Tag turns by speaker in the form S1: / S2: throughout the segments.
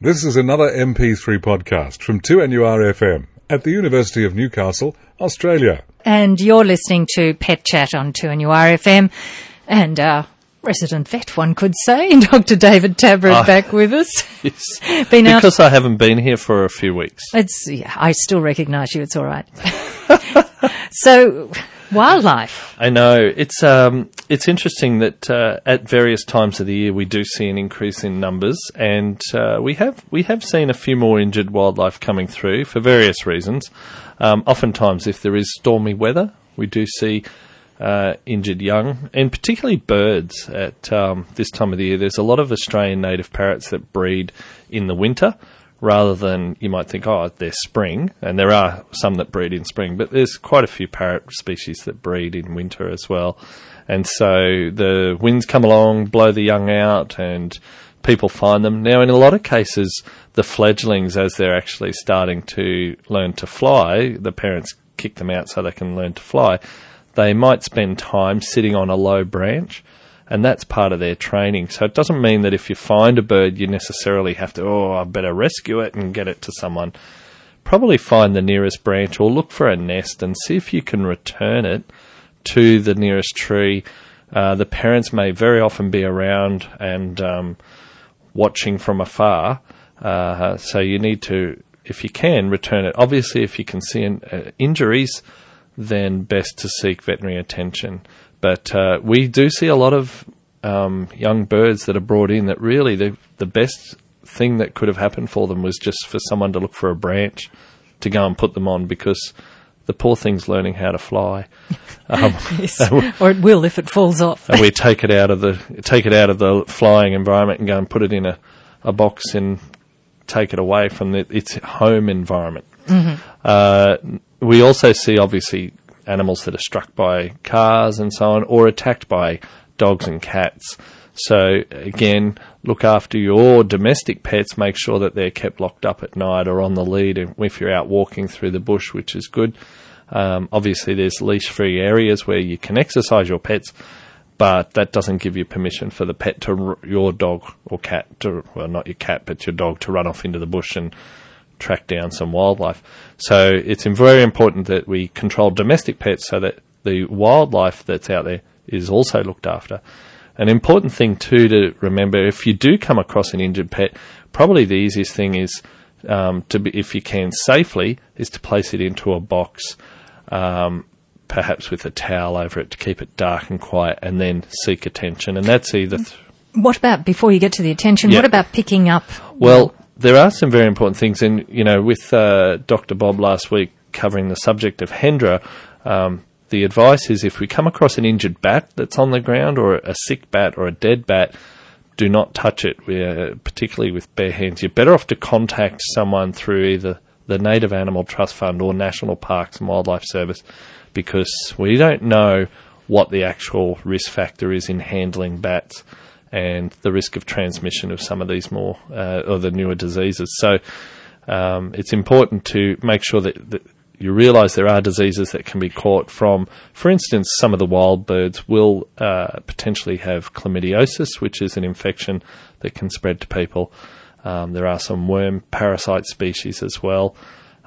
S1: This is another MP3 podcast from 2NURFM at the University of Newcastle, Australia.
S2: And you're listening to Pet Chat on 2NURFM and our resident vet, one could say, Dr. David Tabrett
S3: Ah.
S2: back with us.
S3: Yes.
S2: Been out-
S3: because I haven't been here for a few weeks.
S2: It's, yeah, I still recognise you, it's all right. so, wildlife.
S3: I know it's um, it's interesting that uh, at various times of the year we do see an increase in numbers, and uh, we have we have seen a few more injured wildlife coming through for various reasons. Um, oftentimes, if there is stormy weather, we do see uh, injured young, and particularly birds at um, this time of the year. There's a lot of Australian native parrots that breed in the winter. Rather than you might think, oh, they're spring, and there are some that breed in spring, but there's quite a few parrot species that breed in winter as well. And so the winds come along, blow the young out, and people find them. Now, in a lot of cases, the fledglings, as they're actually starting to learn to fly, the parents kick them out so they can learn to fly. They might spend time sitting on a low branch, and that's part of their training. So it doesn't mean that if you find a bird, you necessarily have to, oh, I better rescue it and get it to someone. Probably find the nearest branch or look for a nest and see if you can return it to the nearest tree. Uh, the parents may very often be around and um, watching from afar. Uh, so you need to, if you can, return it. Obviously, if you can see an, uh, injuries, then best to seek veterinary attention. But uh, we do see a lot of um, young birds that are brought in that really the the best thing that could have happened for them was just for someone to look for a branch to go and put them on because the poor thing's learning how to fly. Um,
S2: Yes. or it will if it falls off.
S3: and we take it out of the take it out of the flying environment and go and put it in a, a box and take it away from the, its home environment. Uh, we also see obviously animals that are struck by cars and so on, or attacked by dogs and cats. So again, look after your domestic pets. Make sure that they're kept locked up at night or on the lead if you're out walking through the bush, which is good. Um, obviously, there's leash-free areas where you can exercise your pets, but that doesn't give you permission for the pet to your dog or cat to well, not your cat, but your dog to run off into the bush and track down some wildlife. So it's very important that we control domestic pets so that the wildlife that's out there is also looked after. An important thing too to remember if you do come across an injured pet, probably the easiest thing is um, to be, if you can safely, is to place it into a box, um, perhaps with a towel over it to keep it dark and quiet, and then seek attention. And that's either th-
S2: What about, before you get to the attention,
S3: Yeah.
S2: what about picking up?
S3: well, there are some very important things, and you know, with uh, Dr. Bob last week covering the subject of Hendra, um, the advice is if we come across an injured bat that's on the ground, or a sick bat, or a dead bat, do not touch it, uh, particularly with bare hands. You're better off to contact someone through either the Native Animal Trust Fund or National Parks and Wildlife Service, because we don't know what the actual risk factor is in handling bats and the risk of transmission of some of these more uh, or the newer diseases. So um, it's important to make sure that, that you realise there are diseases that can be caught from, for instance, some of the wild birds will uh, potentially have chlamydiosis, which is an infection that can spread to people. Um, there are some worm parasite species as well.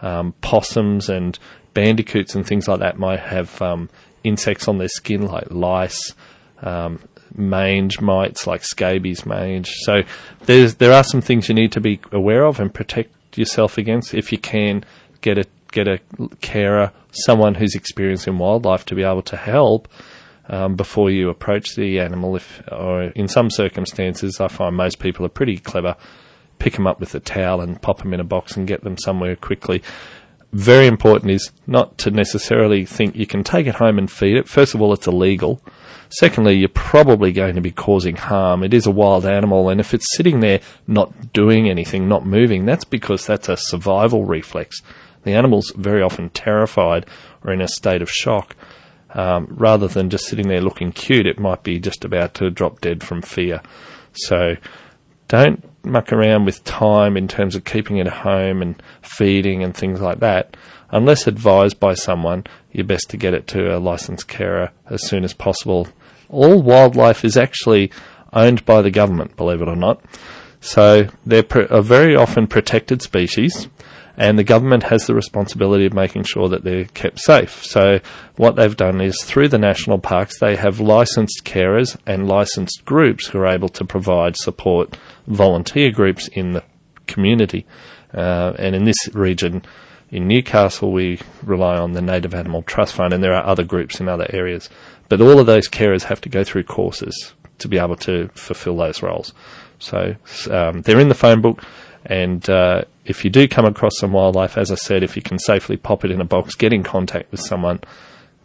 S3: Um, possums and bandicoots and things like that might have um, insects on their skin like lice, um, mange mites like scabies mange. So there's there are some things you need to be aware of and protect yourself against. If you can get a get a carer, someone who's experienced in wildlife to be able to help um, before you approach the animal. If or in some circumstances, I find most people are pretty clever. Pick them up with a towel and pop them in a box and get them somewhere quickly very important is not to necessarily think you can take it home and feed it. First of all, it's illegal. Secondly, you're probably going to be causing harm. It is a wild animal, and if it's sitting there not doing anything, not moving, that's because that's a survival reflex. The animal's very often terrified or in a state of shock. Um, rather than just sitting there looking cute, it might be just about to drop dead from fear. So don't muck around with time in terms of keeping it at home and feeding and things like that. Unless advised by someone, you're best to get it to a licensed carer as soon as possible. All wildlife is actually owned by the government, believe it or not. So they're a very often protected species, and the government has the responsibility of making sure that they're kept safe. So what they've done is through the national parks, they have licensed carers and licensed groups who are able to provide support, volunteer groups in the community. Uh, and in this region, in Newcastle, we rely on the Native Animal Trust Fund, and there are other groups in other areas. But all of those carers have to go through courses to be able to fulfil those roles. So um, they're in the phone book, and uh, if you do come across some wildlife, as I said, if you can safely pop it in a box, get in contact with someone,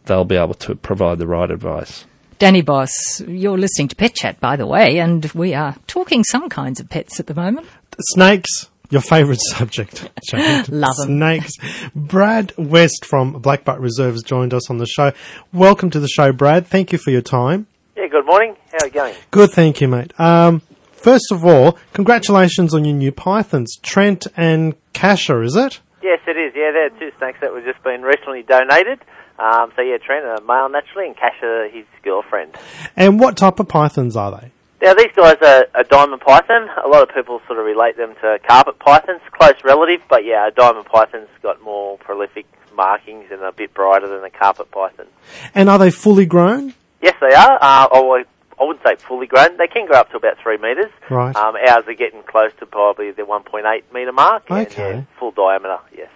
S3: they'll be able to provide the right advice.
S2: Danny Boss, you're listening to Pet Chat, by the way, and we are talking some kinds of pets at the moment.
S4: Snakes, your favourite subject. love
S2: Love 'em.
S4: Snakes. Brad West from Blackbutt Reserve has joined us on the show. Welcome to the show, Brad. Thank you for your time.
S5: Yeah, good morning. How are you going?
S4: Good, thank you, mate. Um, first of all, congratulations on your new pythons, Trent and Kasha, is it?
S5: Yes, it is. Yeah, they're two snakes that were just been recently donated. Um, so yeah, Trent, a male naturally, and Kasha, his girlfriend.
S4: And what type of pythons are they?
S5: Now these guys are a diamond python. A lot of people sort of relate them to carpet pythons, close relative, but yeah, a diamond python's got more prolific markings and a bit brighter than a carpet python.
S4: And are they fully grown?
S5: Yes, they are. Uh, oh, I wouldn't say fully grown. They can grow up to about three metres.
S4: Right.
S5: Um, ours are getting close to probably the 1.8 metre mark. and,
S4: Okay.
S5: yeah, full diameter, yes.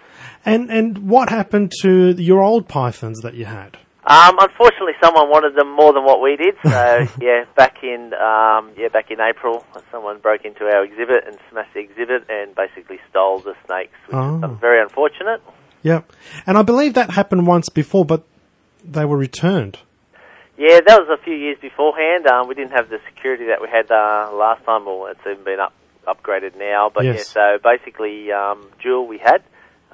S4: And and what happened to your old pythons that you had?
S5: Um, unfortunately, someone wanted them more than what we did. So yeah, back in um, yeah back in April, someone broke into our exhibit and smashed the exhibit and basically stole the snakes, which
S4: Oh.
S5: is very unfortunate.
S4: Yep. And I believe that happened once before, but they were returned.
S5: Yeah, that was a few years beforehand. Um, we didn't have the security that we had uh, last time, or it's even been up, upgraded now. But yeah, so basically, um, Jewel we had,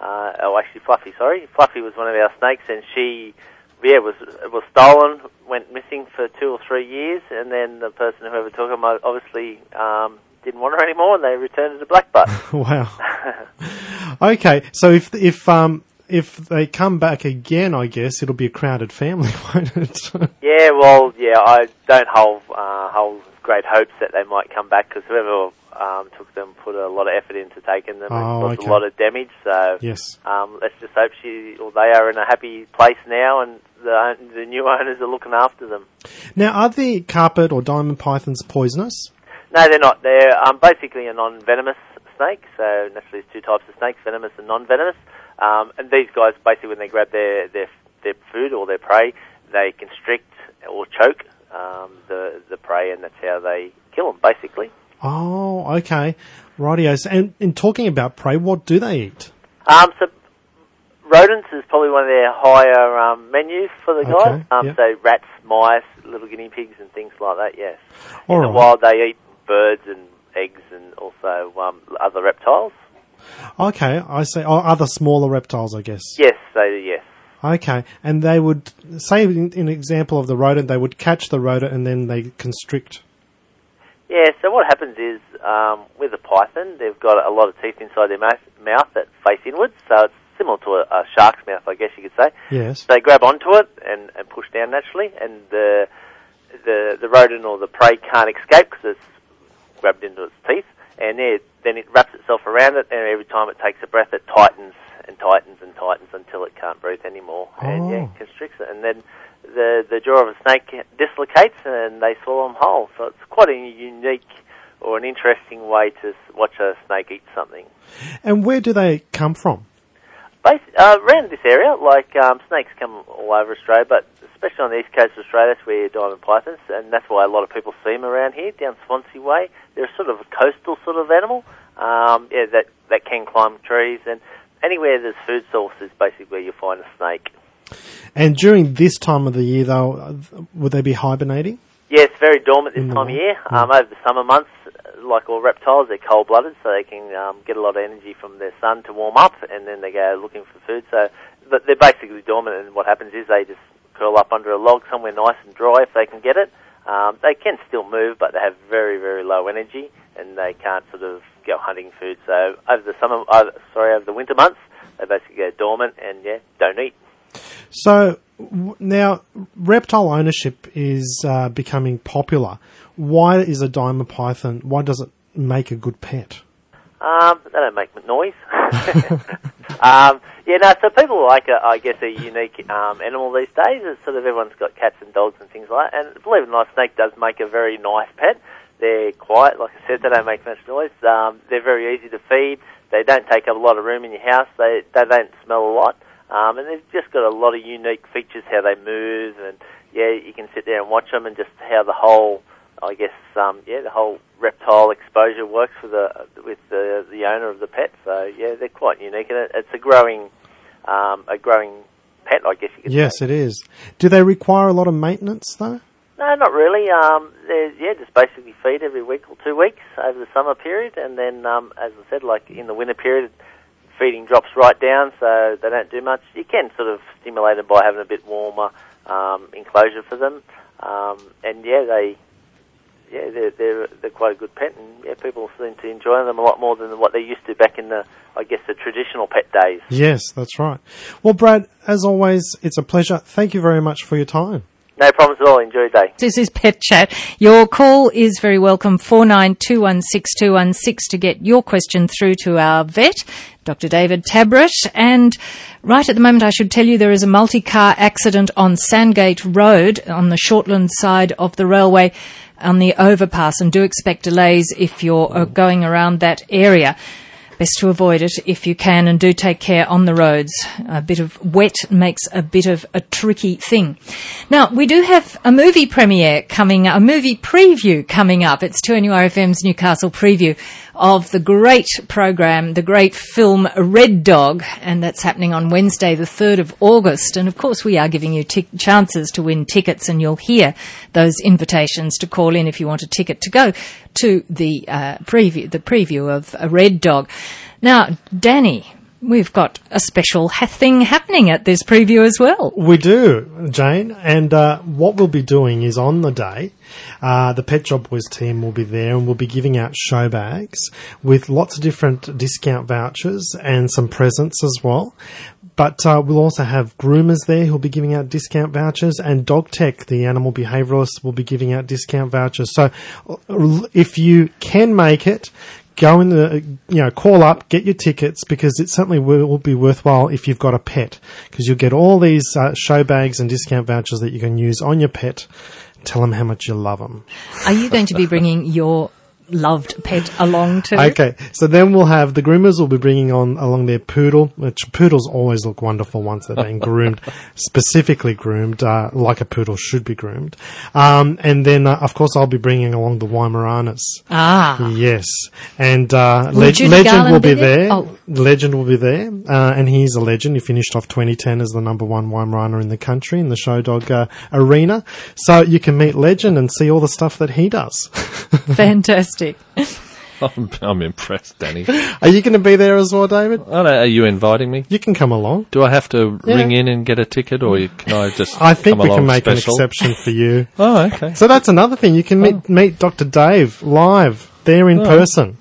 S5: uh, oh actually Fluffy, sorry, Fluffy was one of our snakes, and she, yeah, was it was stolen, went missing for two or three years, and then the person whoever took them obviously um, didn't want her anymore, and they returned her to Blackbutt.
S4: Wow. okay, so if if um if they come back again, I guess it'll be a crowded family, won't it?
S5: Yeah, well, yeah, I don't hold uh, hold great hopes that they might come back because whoever um, took them put a lot of effort into taking them
S4: Oh,
S5: and caused
S4: okay.
S5: a lot of damage. So
S4: yes.
S5: um, let's just hope she or they are in a happy place now, and the the new owners are looking after them.
S4: Now, are the carpet or diamond pythons poisonous?
S5: No, they're not. They're um, basically a non-venomous snake. So naturally, there's two types of snakes: venomous and non-venomous. Um, and these guys, basically, when they grab their their their food or their prey, they constrict or choke um, the the prey, and that's how they kill them. Basically.
S4: Oh, okay. Rightio. And in talking about prey, what do they eat?
S5: Um, so rodents is probably one of their higher um, menus for the guys.
S4: Okay,
S5: Um,
S4: yep.
S5: So rats, mice, little guinea pigs, and things like that. Yes.
S4: All
S5: In the wild, they eat birds and eggs, and also um, other reptiles.
S4: Okay, I see. Oh, other smaller reptiles, I guess.
S5: Yes, they yes.
S4: Okay, and they would say, in, in an example of the rodent, they would catch the rodent and then they constrict.
S5: Yeah, so what happens is um, with a python, they've got a lot of teeth inside their mouth, mouth that face inwards, so it's similar to a, a shark's mouth, I guess you could say.
S4: Yes.
S5: They grab onto it and, and push down naturally, and the, the the rodent or the prey can't escape because it's grabbed into its teeth, and then it wraps itself around it, and every time it takes a breath, it tightens and tightens and tightens until it can't breathe anymore, and yeah,
S4: Oh.
S5: constricts it, and then the the jaw of a snake dislocates and they swallow them whole. So it's quite a unique or an interesting way to watch a snake eat something.
S4: And where do they come from?
S5: Bas uh, around this area, like um, snakes come all over Australia, but especially on the east coast of Australia, that's where diamond pythons, and that's why a lot of people see them around here, down Swansea Way. They're sort of a coastal sort of animal, um, yeah, that that can climb trees, and anywhere there's food sources, basically where you find a snake.
S4: And during this time of the year, though, would they be hibernating?
S5: Yeah, it's very dormant this time of year. Um, over the summer months, like all reptiles, they're cold-blooded, so they can um, get a lot of energy from their sun to warm up, and then they go looking for food. So, but they're basically dormant, and what happens is they just curl up under a log somewhere nice and dry if they can get it. Um, they can still move, but they have very, very low energy, and they can't sort of go hunting food. So, over the summer, uh, sorry, over the winter months, they basically go dormant and yeah, don't eat.
S4: So w- now reptile ownership is uh, becoming popular. Why is a diamond python? Why does it make a good pet?
S5: Um, they don't make noise. um, yeah, no. So people like, a, I guess, a unique um, animal these days. It's sort of everyone's got cats and dogs and things like that. And believe it or not, snake does make a very nice pet. They're quiet, like I said. They don't make much noise. Um, they're very easy to feed. They don't take up a lot of room in your house. They they don't smell a lot. Um, and they've just got a lot of unique features, how they move, and yeah, you can sit there and watch them, and just how the whole, I guess, um, yeah, the whole reptile exposure works for the with the the owner of the pet. So yeah, they're quite unique, and it, it's a growing, um, a growing pet, I guess you could
S4: Yes,
S5: say.
S4: it is. Do they require a lot of maintenance though?
S5: No, not really. Um, yeah, just basically feed every week or two weeks over the summer period, and then, um, as I said, like in the winter period, feeding drops right down, so they don't do much. You can sort of stimulate them by having a bit warmer um, enclosure for them, um, and yeah, they, yeah, they're, they're they're quite a good pet, and yeah, people seem to enjoy them a lot more than what they used to back in the, I guess, the traditional pet days.
S4: Yes, that's right. Well, Brad, as always, it's a pleasure. Thank you very much for your time.
S5: No problems at all. Enjoy your day.
S2: This is Pet Chat. Your call is very welcome. 49216216 to get your question through to our vet, Dr. David Tabrett. And right at the moment, I should tell you there is a multi-car accident on Sandgate Road on the Shortland side of the railway on the overpass and do expect delays if you're uh, going around that area. Best to avoid it if you can and do take care on the roads. A bit of wet makes a bit of a tricky thing. Now, we do have a movie premiere coming, a movie preview coming up. It's 2NURFM's Newcastle preview of the great program, the great film Red Dog, and that's happening on Wednesday, the 3rd of August. And of course, we are giving you t- chances to win tickets, and you'll hear those invitations to call in if you want a ticket to go to the uh, preview, the preview of a Red Dog. Now, Danny, we've got a special ha- thing happening at this preview as well.
S4: We do, Jane. And uh, what we'll be doing is on the day, uh, the Pet Job Boys team will be there and we'll be giving out show bags with lots of different discount vouchers and some presents as well. But uh, we'll also have groomers there who'll be giving out discount vouchers, and Dog Tech, the animal behaviouralists, will be giving out discount vouchers. So uh, if you can make it, go in the, you know, call up, get your tickets because it certainly will be worthwhile if you've got a pet because you'll get all these uh, show bags and discount vouchers that you can use on your pet. Tell them how much you love them.
S2: Are you going to be bringing your loved pet along too?
S4: Okay, so then we'll have the groomers will be bringing on along their poodle, which poodles always look wonderful once they're being groomed, specifically groomed, uh, like a poodle should be groomed. Um, and then, uh, of course, I'll be bringing along the Weimaraners.
S2: Ah.
S4: Yes, and uh, Le- Legend
S2: Garland
S4: will
S2: be
S4: be
S2: there?
S4: there.
S2: Oh.
S4: Legend will be there, uh, and he's a legend. He finished off 2010 as the number one Weimaraner in the country in the show dog uh, arena. So you can meet Legend and see all the stuff that he does.
S2: Fantastic.
S3: I'm, I'm impressed, Danny.
S4: Are you going to be there as well, David?
S3: I don't, are you inviting me?
S4: You can come along.
S3: Do I have to
S4: Yeah.
S3: ring in and get a ticket, or you- can I just?
S4: I think
S3: come
S4: we can
S3: along
S4: make
S3: special?
S4: an exception for you.
S3: Oh, okay.
S4: So that's another thing. You can meet
S3: Oh.
S4: meet Dr. Dave live there in
S3: Oh.
S4: person.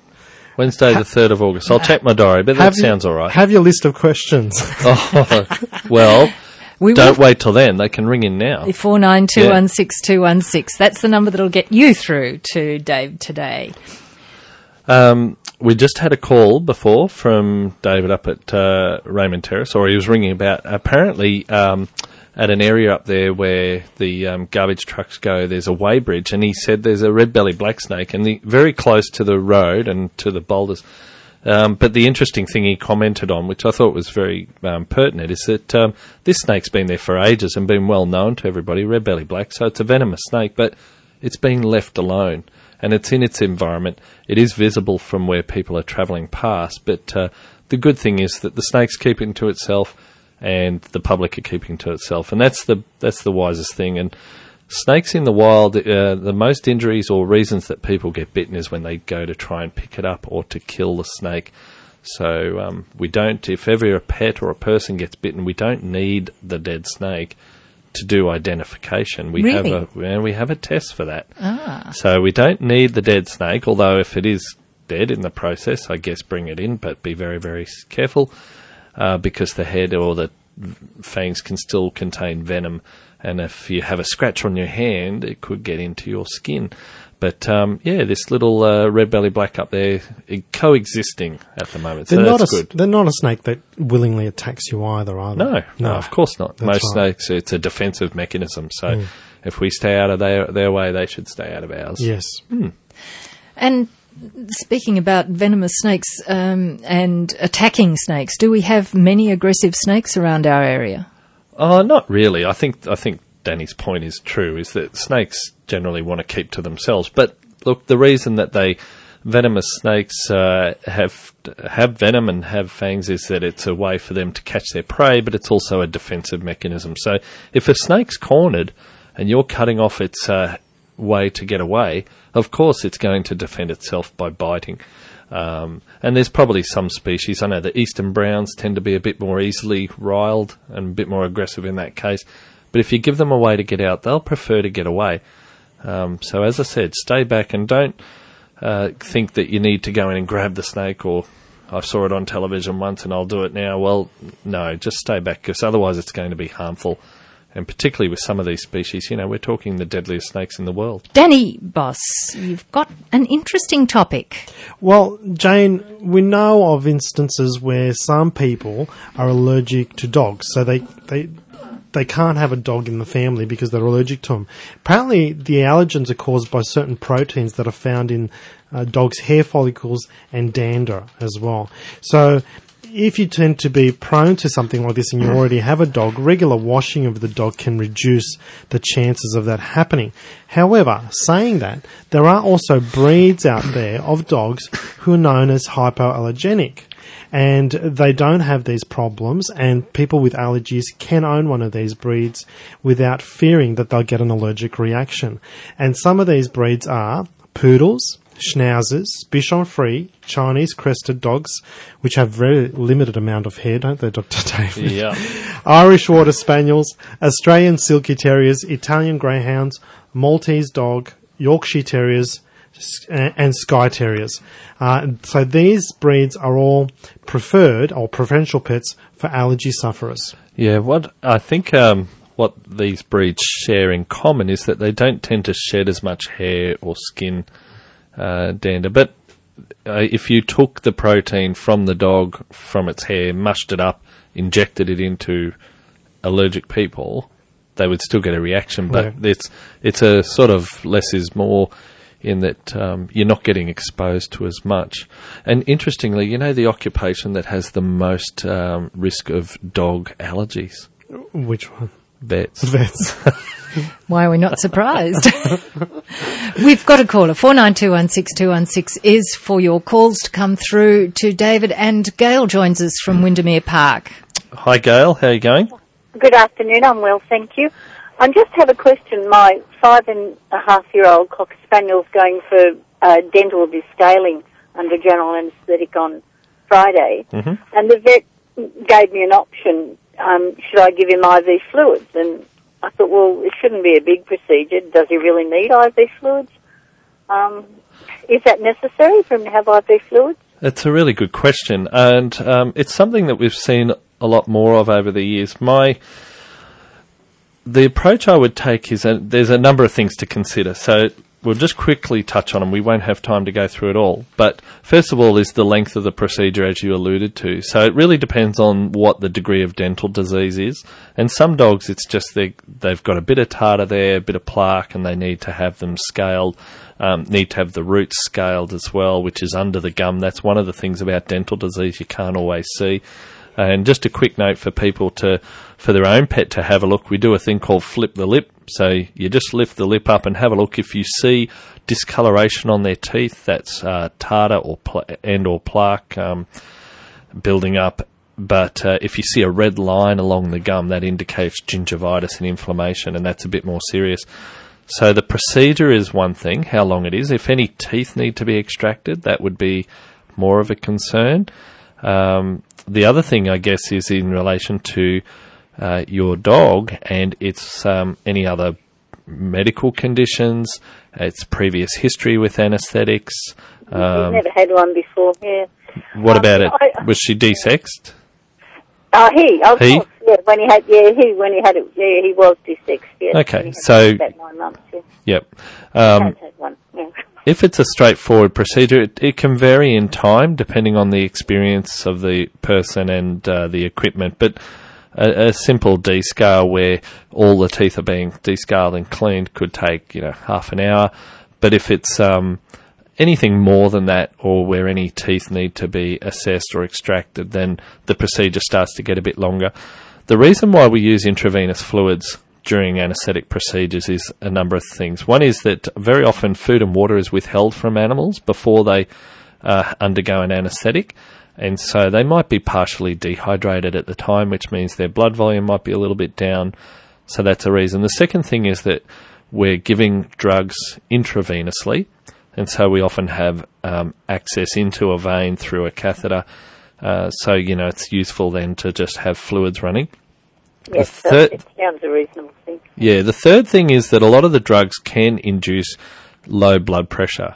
S3: Wednesday, the third of August. I'll check my diary, but that
S4: Have you-
S3: sounds all right.
S4: Have your list of questions.
S3: oh, well,
S2: We
S3: don't wait till then. They can ring in now.
S2: Four nine two one six two one six. That's the number that'll get you through to Dave today.
S3: Um, we just had a call before from David up at uh, Raymond Terrace, or he was ringing about apparently um, at an area up there where the um, garbage trucks go. There's a weighbridge, and he said there's a red belly black snake, and the, very close to the road and to the boulders. Um, but the interesting thing he commented on, which I thought was very um, pertinent, is that um, this snake's been there for ages and been well known to everybody, red belly black. So it's a venomous snake, but it's been left alone and it's in its environment. It is visible from where people are travelling past, but uh, the good thing is that the snake's keeping to itself, and the public are keeping to itself, and that's the that's the wisest thing. And snakes in the wild, uh, the most injuries or reasons that people get bitten is when they go to try and pick it up or to kill the snake. So um, we don't, if ever a pet or a person gets bitten, we don't need the dead snake to do identification. We
S2: Really?
S3: have a we have a test for that. Ah. So we don't need the dead snake, although if it is dead in the process, I guess bring it in, but be very, very careful uh, because the head or the fangs can still contain venom. And if you have a scratch on your hand, it could get into your skin. But um, yeah, this little uh, red belly black up there i- coexisting at the moment.
S4: They're not, a,
S3: that's
S4: s-
S3: good.
S4: they're not a snake that willingly attacks you either, are they?
S3: No, no, of course not. Most
S4: right.
S3: snakes, it's a defensive mechanism. So if we stay out of their their way, they should stay out of ours.
S4: Yes.
S2: And speaking about venomous snakes um, and attacking snakes, do we have many aggressive snakes around our area?
S3: Oh, not really. I think I think Danny's point is true. Is that snakes generally want to keep to themselves. But look, the reason that they venomous snakes uh, have have venom and have fangs is that it's a way for them to catch their prey, but it's also a defensive mechanism. So if a snake's cornered and you're cutting off its uh, way to get away, of course it's going to defend itself by biting. Um, and there's probably some species. I know the eastern browns tend to be a bit more easily riled and a bit more aggressive in that case. But if you give them a way to get out, they'll prefer to get away. Um, so as I said, stay back and don't uh, think that you need to go in and grab the snake or I saw it on television once and I'll do it now. Well, no, just stay back because otherwise it's going to be harmful. And particularly with some of these species, you know, we're talking the deadliest snakes in the world.
S2: Danny Boss, you've got an interesting topic.
S4: Well, Jane, we know of instances where some people are allergic to dogs, so they they they can't have a dog in the family because they're allergic to them. Apparently, the allergens are caused by certain proteins that are found in uh, dogs' hair follicles and dander as well. So. If you tend to be prone to something like this and you already have a dog, regular washing of the dog can reduce the chances of that happening. However, saying that, there are also breeds out there of dogs who are known as hypoallergenic. And they don't have these problems, and people with allergies can own one of these breeds without fearing that they'll get an allergic reaction. And some of these breeds are poodles, schnauzers, Bichon Frise, Chinese crested dogs, which have very limited amount of hair, don't they, Dr. David?
S3: Yeah.
S4: Irish Water Spaniels, Australian Silky Terriers, Italian Greyhounds, Maltese Dog, Yorkshire Terriers, and Skye Terriers. Uh, so these breeds are all preferred or preferential pets for allergy sufferers.
S3: Yeah, what I think um, what these breeds share in common is that they don't tend to shed as much hair or skin uh, dander. But uh, if you took the protein from the dog, from its hair, mushed it up, injected it into allergic people, they would still get a reaction. But
S4: Yeah.
S3: it's it's a sort of less is more in that um, you're not getting exposed to as much. And interestingly, you know the occupation that has the most um, risk of dog allergies?
S4: Which one?
S3: Vets.
S4: Vets.
S2: Why are we not surprised? We've got a caller. 49216216 is for your calls to come through to David and Gail joins us from Windermere Park.
S3: Hi, Gail. How are you going?
S6: Good afternoon. I'm well, thank you. I just have a question. My five and a half year old cocker spaniel's going for uh, dental descaling under general anaesthetic on Friday,
S3: Mm-hmm.
S6: and the vet gave me an option. Um, should I give him IV fluids? And I thought, well, it shouldn't be a big procedure. Does he really need IV fluids? Um, is that necessary for him to have IV fluids?
S3: It's a really good question, and um, it's something that we've seen a lot more of over the years. My the approach I would take is a, there's a number of things to consider. So we'll just quickly touch on them. We won't have time to go through it all. But first of all, is the length of the procedure, as you alluded to. So it really depends on what the degree of dental disease is. And some dogs, it's just they they've got a bit of tartar there, a bit of plaque, and they need to have them scaled. Um, need to have the roots scaled as well, which is under the gum. That's one of the things about dental disease you can't always see. And just a quick note for people to, for their own pet to have a look. We do a thing called flip the lip. So you just lift the lip up and have a look. If you see discoloration on their teeth, that's uh, tartar or and or plaque um, building up. But uh, if you see a red line along the gum, that indicates gingivitis and inflammation, and that's a bit more serious. So the procedure is one thing, how long it is. If any teeth need to be extracted, that would be more of a concern. Um, the other thing, I guess, is in relation to uh, your dog and its um, any other medical conditions, its previous history with anaesthetics. Um,
S6: never had one before. Yeah.
S3: what
S6: Um,
S3: about it?
S6: I-
S3: Was she desexed?
S6: Oh, he. Of
S3: He?
S6: course. Yeah. When he had. Yeah. He. When he had it. Yeah. He was dyslexic. Yes.
S3: Okay,
S6: When he had
S3: so-
S6: about nine months. Yeah.
S3: Yep. Um,
S6: one. Yeah.
S3: if it's a straightforward procedure, it, it can vary in time depending on the experience of the person and uh, the equipment. But a, a simple descale where all the teeth are being descaled and cleaned could take you know half an hour. But if it's um, anything more than that, or where any teeth need to be assessed or extracted, then the procedure starts to get a bit longer. The reason why we use intravenous fluids during anaesthetic procedures is a number of things. One is that very often food and water is withheld from animals before they uh, undergo an anaesthetic. And so they might be partially dehydrated at the time, which means their blood volume might be a little bit down. So that's a reason. The second thing is that we're giving drugs intravenously, and so we often have um, access into a vein through a catheter. Uh, so, you know, it's useful then to just have fluids running.
S6: Yes,
S3: The
S6: it sounds a reasonable thing.
S3: Yeah, the third thing is that a lot of the drugs can induce low blood pressure.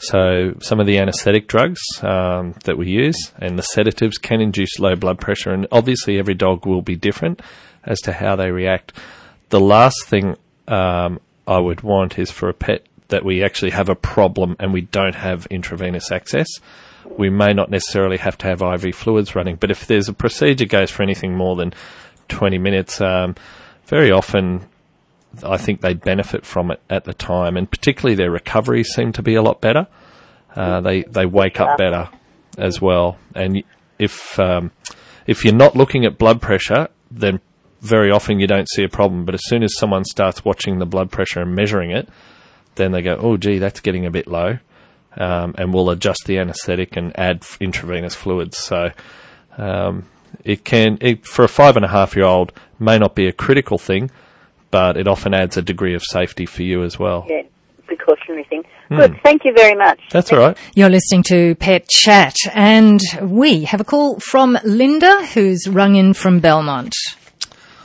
S3: So some of the anaesthetic drugs um, that we use and the sedatives can induce low blood pressure, and obviously every dog will be different as to how they react. The last thing um, I would want is for a pet that we actually have a problem and we don't have intravenous access. We may not necessarily have to have IV fluids running, but if there's a procedure goes for anything more than 20 minutes, um, very often I think they benefit from it at the time, and particularly their recoveries seem to be a lot better. Uh, they they wake up better as well, and if um, if you're not looking at blood pressure, then very often you don't see a problem. But as soon as someone starts watching the blood pressure and measuring it, then they go, "Oh, gee, that's getting a bit low," um, and we'll adjust the anaesthetic and add intravenous fluids. So um, it can, it, for a five and a half year old, may not be a critical thing, but it often adds a degree of safety for you as well.
S6: Yeah, precautionary thing. Good. Thank you very much.
S3: That's all right.
S2: You're listening to Pet Chat, and we have a call from Linda, who's rung in from Belmont.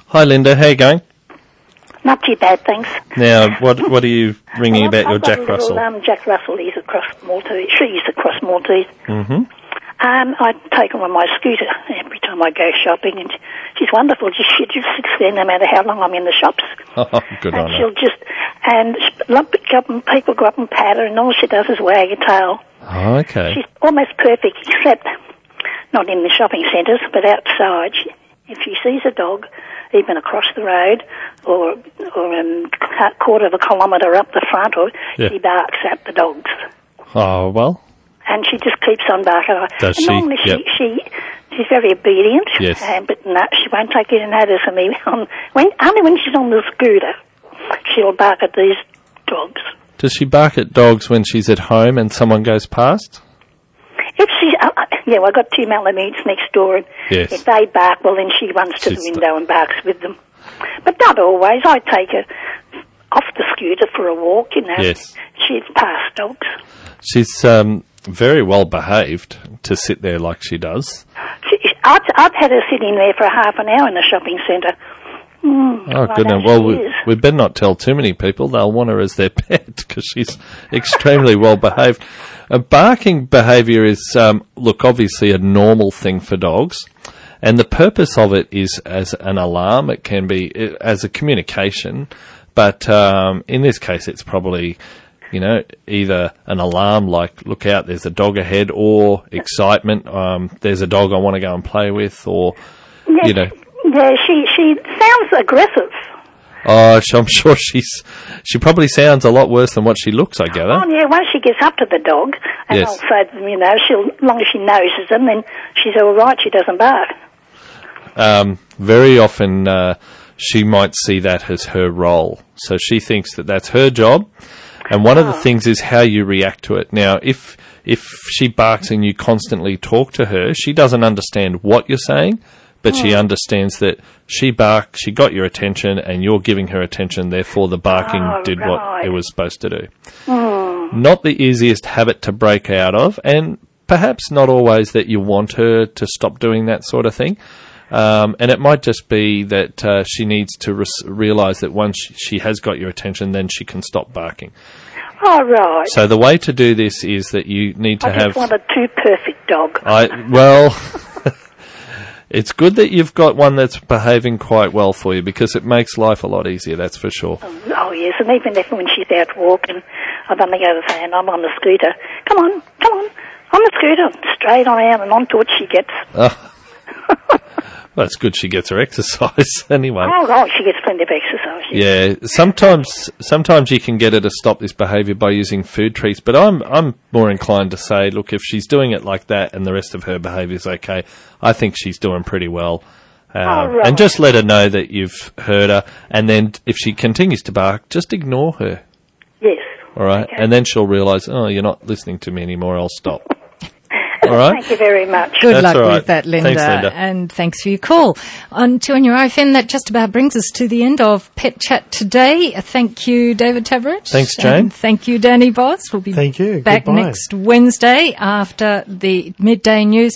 S3: Hi, Linda. How are you going?
S7: Not too bad, thanks.
S3: Now, what what are you ringing
S7: Well,
S3: about
S7: I've
S3: your
S7: got a
S3: Jack
S7: little,
S3: Russell?
S7: Um, Jack Russell, he's across Maltese. She's across Maltese.
S3: Mm-hmm.
S7: Um, I take her on my scooter every time I go shopping, and she's wonderful. Just she just sits there no matter how long I'm in the shops,
S3: Oh, good
S7: and
S3: on her.
S7: she'll just and lump up and people go up and pat her, and all she does is wag her tail.
S3: Oh, okay.
S7: She's almost perfect, except not in the shopping centres, but outside. She, if she sees a dog, even across the road or or a quarter of a kilometre up the front, or
S3: Yeah.
S7: she barks at the dogs,
S3: Oh, well.
S7: And she just keeps on barking.
S3: Does
S7: and
S3: she?
S7: Normally
S3: Yep.
S7: she, she she's very obedient,
S3: Yes.
S7: um, but no, she won't take any notice of me. On, when only when she's on the scooter, she'll bark at these dogs.
S3: Does she bark at dogs when she's at home and someone goes past?
S7: If she, uh, uh, yeah, well, I've got two Malamutes next door, and
S3: Yes.
S7: if they bark, well, then she runs to
S3: She's
S7: the window and barks with them. But not always. I take her off the scooter for a walk, you know.
S3: Yes.
S7: She's past dogs.
S3: She's um, very well behaved to sit there like she does.
S7: She, I've, I've had her sitting there for half an hour in the shopping centre. Mm,
S3: Oh, goodness. Well, we, we better not tell too many people. They'll want her as their pet because she's extremely well behaved. Uh, barking behaviour is, um, look, obviously a normal thing for dogs. And the purpose of it is as an alarm. It can be uh, as a communication. But um, in this case, it's probably, you know, either an alarm like, look out, there's a dog ahead, or excitement, um, there's a dog I want to go and play with, or,
S7: Yeah,
S3: you know.
S7: Yeah, she, she sounds aggressive.
S3: Oh, I'm sure she's. She probably sounds a lot worse than what she looks. I gather.
S7: Oh, yeah, once she gets up to the dog, and
S3: Yes.
S7: also, you know, she'll, as long as she noses them, then she's all right. She doesn't bark.
S3: Um, very often, uh, she might see that as her role, so she thinks that that's her job. And one of the oh. things is how you react to it. Now, if if she barks and you constantly talk to her, she doesn't understand what you're saying, but she oh. understands that she barked, she got your attention, and you're giving her attention. Therefore, the barking
S7: Oh,
S3: did what it was supposed to do. Hmm. not the easiest habit to break out of, and perhaps not always that you want her to stop doing that sort of thing. Um, and it might just be that uh, she needs to realize that once she, has got your attention, then she can stop barking.
S7: Oh, right.
S3: So the way to do this is that you need to have.
S7: I
S3: have.
S7: just want a too perfect dog.
S3: I well, it's good that you've got one that's behaving quite well for you because it makes life a lot easier. That's for sure.
S7: Oh, yes, and even if when she's out walking, I've only got to say, and I'm on the scooter. Come on, come on, on the scooter, straight on out and onto it she gets.
S3: Well, it's good she gets her exercise anyway.
S7: Oh, oh, she gets plenty of exercise.
S3: Yeah, sometimes sometimes you can get her to stop this behaviour by using food treats, but I'm I'm more inclined to say, look, if she's doing it like that and the rest of her behaviour is okay, I think she's doing pretty well. Um,
S7: Oh, right.
S3: And just let her know that you've heard her, and then if she continues to bark, just ignore her.
S7: Yes.
S3: All right,
S7: Okay.
S3: and then she'll realise, oh, you're not listening to me anymore. I'll stop. All right.
S7: Thank you very much.
S2: Good
S3: That's
S2: luck
S3: all right.
S2: with that, Linda.
S3: Thanks, Linda.
S2: And thanks for your call. On to on your iPhone, that just about brings us to the end of Pet Chat today. Thank you, David Tabrett.
S3: Thanks, Jane.
S2: And thank you, Danny Boss. We'll be
S4: Thank you.
S2: back
S4: Goodbye.
S2: next Wednesday after the midday news.